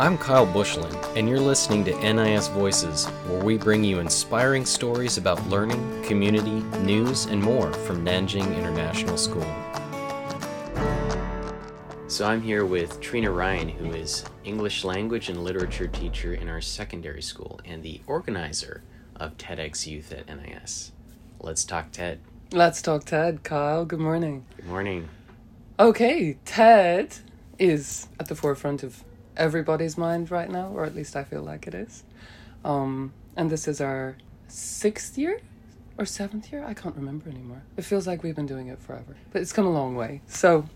I'm Kyle Bushland, and you're listening to NIS Voices, where we bring you inspiring stories about learning, community, news, and more from Nanjing International School. So I'm here with Trina Ryan, who is English language and literature teacher in our secondary school and the organizer of TEDx Youth at NIS. Let's talk TED. Let's talk TED. Kyle, good morning. Good morning. Okay, TED is at the forefront of everybody's mind right now, or at least I feel like it is. Um, and this is our sixth year or seventh year? I can't remember anymore. It feels like we've been doing it forever, but it's come a long way. So,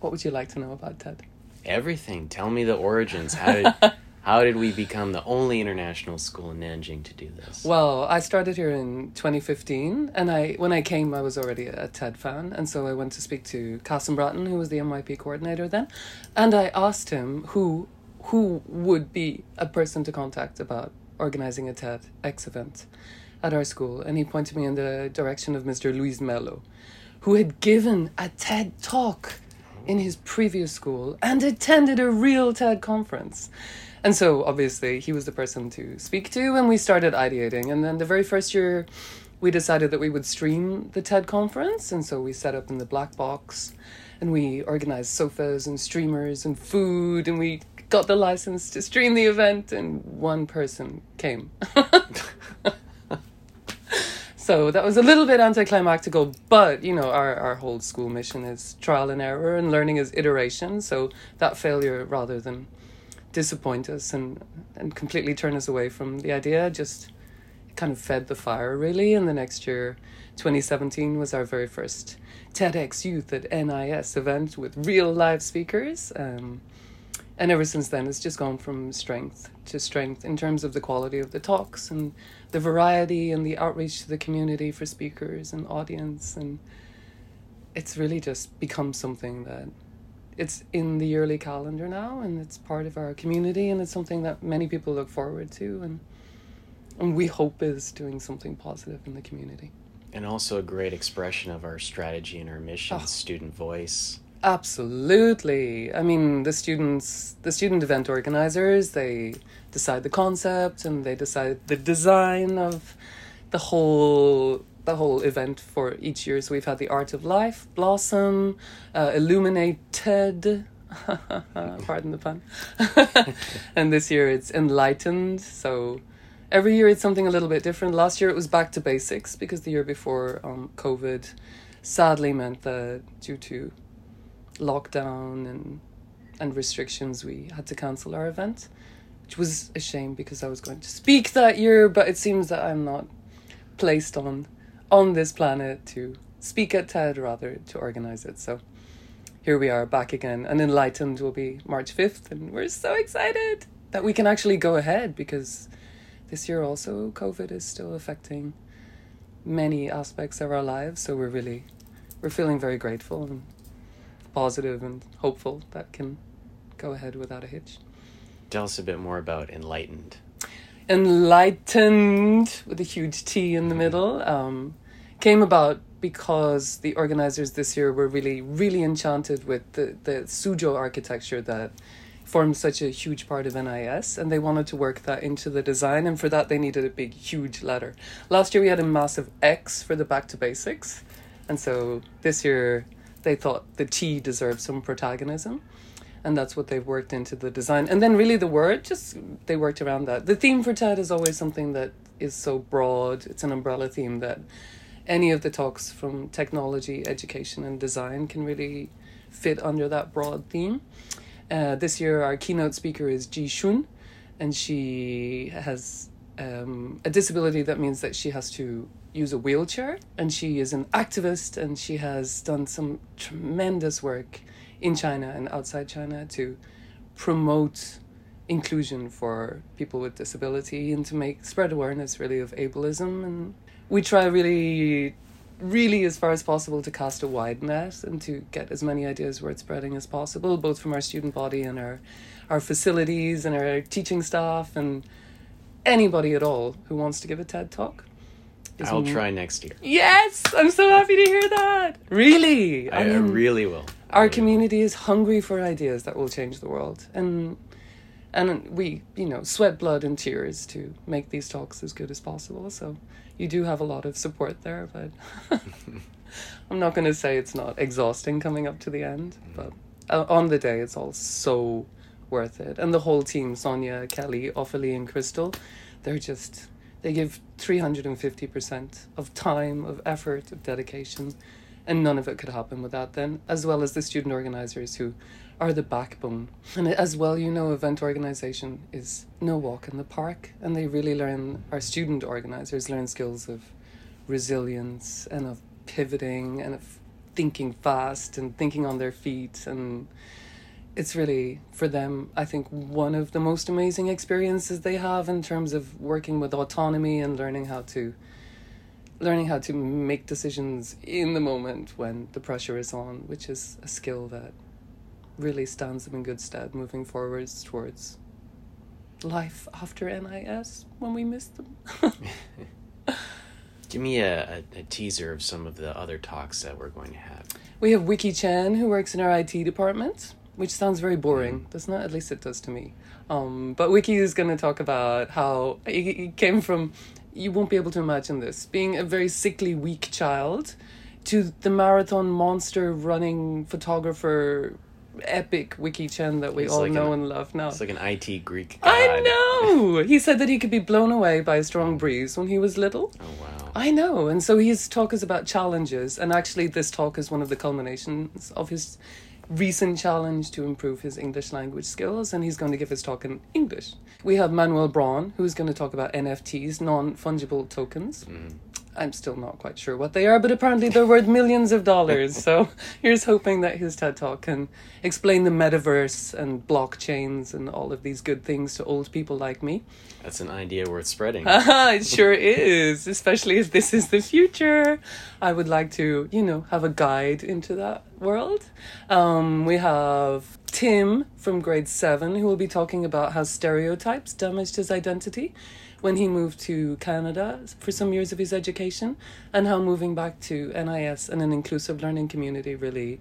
what would you like to know about TED? Everything. Tell me the origins. How did how did we become the only international school in Nanjing to do this? Well, I started here in 2015, and I when I came, I was already a TED fan, and so I went to speak to Carson Bratton, who was the MYP coordinator then, and I asked him who who would be a person to contact about organizing a TEDx event at our school, and he pointed me in the direction of Mr. Luis Mello, who had given a TED talk in his previous school and attended a real TED conference. And so obviously he was the person to speak to, and we started ideating. And then the very first year, we decided that we would stream the TED conference, and so we set up in the black box, and we organized sofas and streamers and food, and we got the license to stream the event, and one person came. So that was a little bit anticlimactical, but you know, our, our whole school mission is trial and error and learning is iteration. So that failure, rather than disappoint us and, and completely turn us away from the idea, just kind of fed the fire really. And the next year, 2017, was our very first TEDx Youth at NIS event with real live speakers. Um, and ever since then, it's just gone from strength to strength in terms of the quality of the talks and the variety and the outreach to the community for speakers and audience. And it's really just become something that it's in the yearly calendar now and it's part of our community and it's something that many people look forward to and and we hope is doing something positive in the community. And also a great expression of our strategy and our mission, Oh. student voice. Absolutely. I mean, the students, the student event organizers, they decide the concept and they decide the design of the whole the whole event for each year. So we've had the Art of Life, Blossom, uh, Illuminated. Pardon the pun. and this year it's Enlightened. So every year it's something a little bit different. Last year it was back to basics because the year before um, COVID sadly meant that due to lockdown and and restrictions we had to cancel our event which was a shame because I was going to speak that year but it seems that I'm not placed on on this planet to speak at TED rather to organize it. So here we are back again and enlightened will be March 5th and we're so excited that we can actually go ahead because this year also covid is still affecting many aspects of our lives. So we're really we're feeling very grateful and positive and hopeful that can go ahead without a hitch. Tell us a bit more about Enlightened. Enlightened, with a huge T in the middle, um, came about because the organizers this year were really, really enchanted with the, the Suzhou architecture that forms such a huge part of NIS, and they wanted to work that into the design, and for that they needed a big, huge letter. Last year we had a massive X for the Back to Basics, and so this year they thought the T deserved some protagonism and that's what they've worked into the design. And then really the word, just they worked around that. The theme for TED is always something that is so broad. It's an umbrella theme that any of the talks from technology, education, and design can really fit under that broad theme. Uh, this year, our keynote speaker is Ji Shun, and she has um, a disability that means that she has to use a wheelchair, and she is an activist, and she has done some tremendous work in China and outside China to promote inclusion for people with disability and to make spread awareness really of ableism. And we try really really as far as possible to cast a wide net and to get as many ideas worth spreading as possible both from our student body and our our facilities and our teaching staff and anybody at all who wants to give a TED talk I'll m- try next year. Yes, I'm so happy to hear that. Really, I, I mean, really will. I our really will. community is hungry for ideas that will change the world, and and we you know sweat blood and tears to make these talks as good as possible so you do have a lot of support there but i'm not going to say it's not exhausting coming up to the end but uh, on the day it's all so worth it and the whole team sonia kelly ophelie and crystal they're just they give 350% of time of effort of dedication and none of it could happen without them as well as the student organizers who are the backbone. And as well, you know, event organization is no walk in the park, and they really learn, our student organizers learn skills of resilience and of pivoting and of thinking fast and thinking on their feet. And it's really, for them, I think, one of the most amazing experiences they have in terms of working with autonomy and learning how to learning how to make decisions in the moment when the pressure is on, which is a skill that really stands them in good stead moving forwards towards life after NIS when we miss them. Give me a, a, a, teaser of some of the other talks that we're going to have. We have Wiki Chen, who works in our IT department, which sounds very boring, mm. doesn't it? At least it does to me. Um, but Wiki is going to talk about how he, he came from, you won't be able to imagine this, being a very sickly, weak child to the marathon monster running photographer epic wiki chen that we He's all like know an, and love now. It's like an IT Greek god. I know. he said that he could be blown away by a strong breeze when he was little. Oh wow. I know. And so his talk is about challenges and actually this talk is one of the culminations of his recent challenge to improve his English language skills and he's going to give his talk in English. We have Manuel Braun who's going to talk about NFTs, non-fungible tokens. Mm. I'm still not quite sure what they are, but apparently they're worth millions of dollars. So here's hoping that his TED Talk can explain the metaverse and blockchains and all of these good things to old people like me. That's an idea worth spreading. it sure is, especially if this is the future. I would like to, you know, have a guide into that world. Um, we have Tim from grade seven who will be talking about how stereotypes damaged his identity when he moved to Canada for some years of his education, and how moving back to NIS and an inclusive learning community really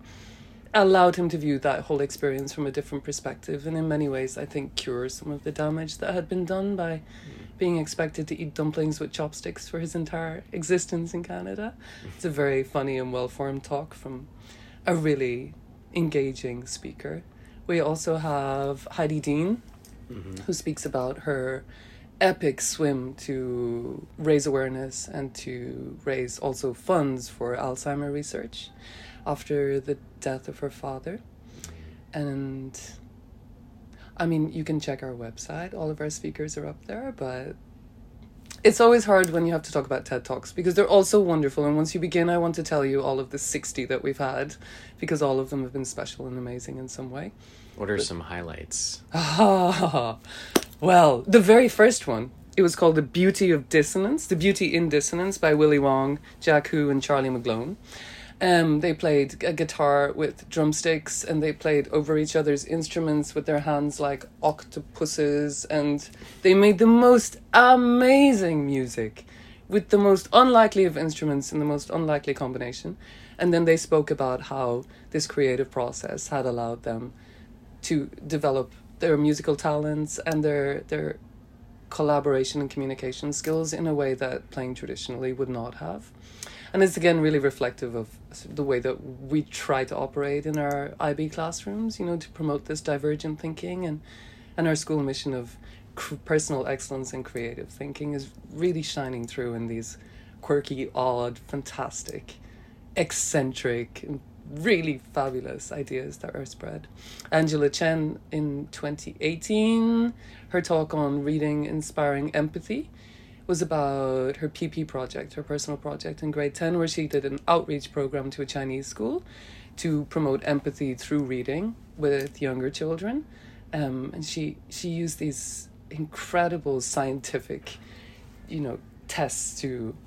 allowed him to view that whole experience from a different perspective, and in many ways, I think, cure some of the damage that had been done by being expected to eat dumplings with chopsticks for his entire existence in Canada. It's a very funny and well formed talk from a really engaging speaker. We also have Heidi Dean, mm-hmm. who speaks about her epic swim to raise awareness and to raise also funds for Alzheimer research after the death of her father. And I mean, you can check our website, all of our speakers are up there, but it's always hard when you have to talk about TED Talks because they're all so wonderful. And once you begin, I want to tell you all of the 60 that we've had because all of them have been special and amazing in some way. What are but, some highlights? Well, the very first one, it was called The Beauty of Dissonance, The Beauty in Dissonance by Willy Wong, Jack Hu, and Charlie McGlone. Um, they played a guitar with drumsticks and they played over each other's instruments with their hands like octopuses and they made the most amazing music with the most unlikely of instruments in the most unlikely combination. And then they spoke about how this creative process had allowed them to develop their musical talents and their their collaboration and communication skills in a way that playing traditionally would not have. And it's again really reflective of the way that we try to operate in our IB classrooms, you know, to promote this divergent thinking and and our school mission of personal excellence and creative thinking is really shining through in these quirky, odd, fantastic, eccentric, really fabulous ideas that are spread. Angela Chen in 2018, her talk on reading inspiring empathy was about her PP project, her personal project in grade 10, where she did an outreach program to a Chinese school to promote empathy through reading with younger children. Um, and she, she used these incredible scientific, you know, tests to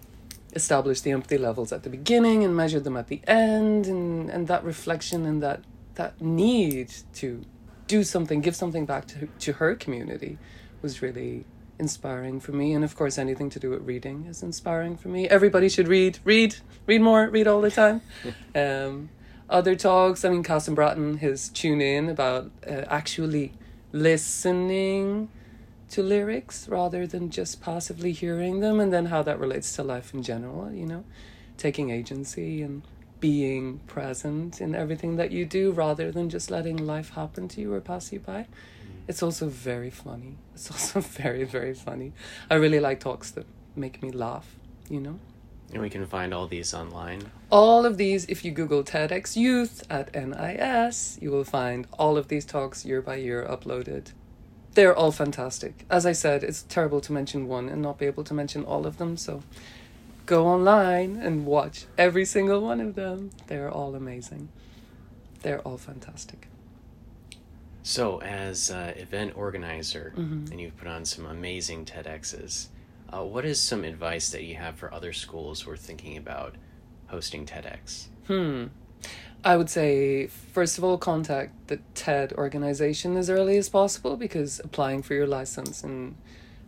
establish the empathy levels at the beginning and measure them at the end and, and that reflection and that that need to do something give something back to, to her community was really inspiring for me. And of course anything to do with reading is inspiring for me. Everybody should read read read more read all the time. Um, other talks i mean Carson Bratton his tune in about uh, actually listening to lyrics rather than just passively hearing them, and then how that relates to life in general, you know, taking agency and being present in everything that you do rather than just letting life happen to you or pass you by. It's also very funny. It's also very, very funny. I really like talks that make me laugh, you know? And we can find all these online. All of these, if you Google TEDx Youth at NIS, you will find all of these talks year by year uploaded. They're all fantastic. As I said, it's terrible to mention one and not be able to mention all of them, so go online and watch every single one of them. They're all amazing. They're all fantastic. So, as uh, event organizer, and you've put on some amazing TEDx's, uh, what is some advice that you have for other schools who are thinking about hosting TEDx? Hmm. I would say, first of all, contact the TED organization as early as possible because applying for your license and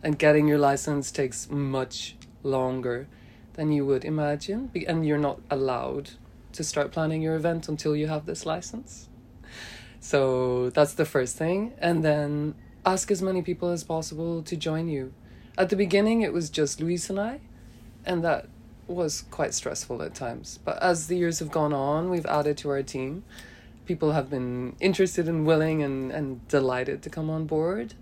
and getting your license takes much longer than you would imagine, and you're not allowed to start planning your event until you have this license. So that's the first thing, and then ask as many people as possible to join you. At the beginning, it was just Luis and I, and that was quite stressful at times. But as the years have gone on, we've added to our team. People have been interested and willing and, and delighted to come on board.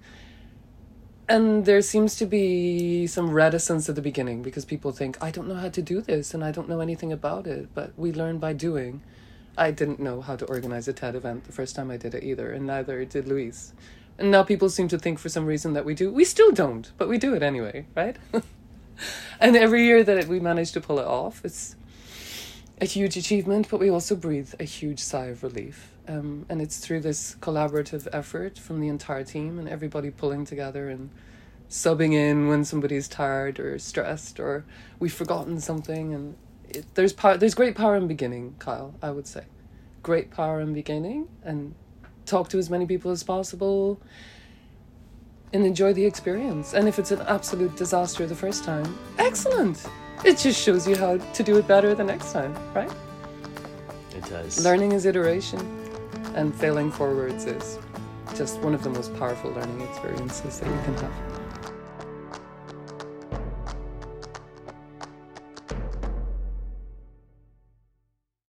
And there seems to be some reticence at the beginning because people think, I don't know how to do this and I don't know anything about it. But we learn by doing. I didn't know how to organize a TED event the first time I did it either, and neither did Luis. And now people seem to think for some reason that we do. We still don't, but we do it anyway, right? and every year that we manage to pull it off, it's a huge achievement, but we also breathe a huge sigh of relief. Um, and it's through this collaborative effort from the entire team and everybody pulling together and subbing in when somebody's tired or stressed or we've forgotten something. And it, there's power, there's great power in beginning, Kyle. I would say, great power in beginning, and talk to as many people as possible and enjoy the experience. And if it's an absolute disaster the first time, excellent. It just shows you how to do it better the next time, right? It does. Learning is iteration, and failing forwards is just one of the most powerful learning experiences that you can have.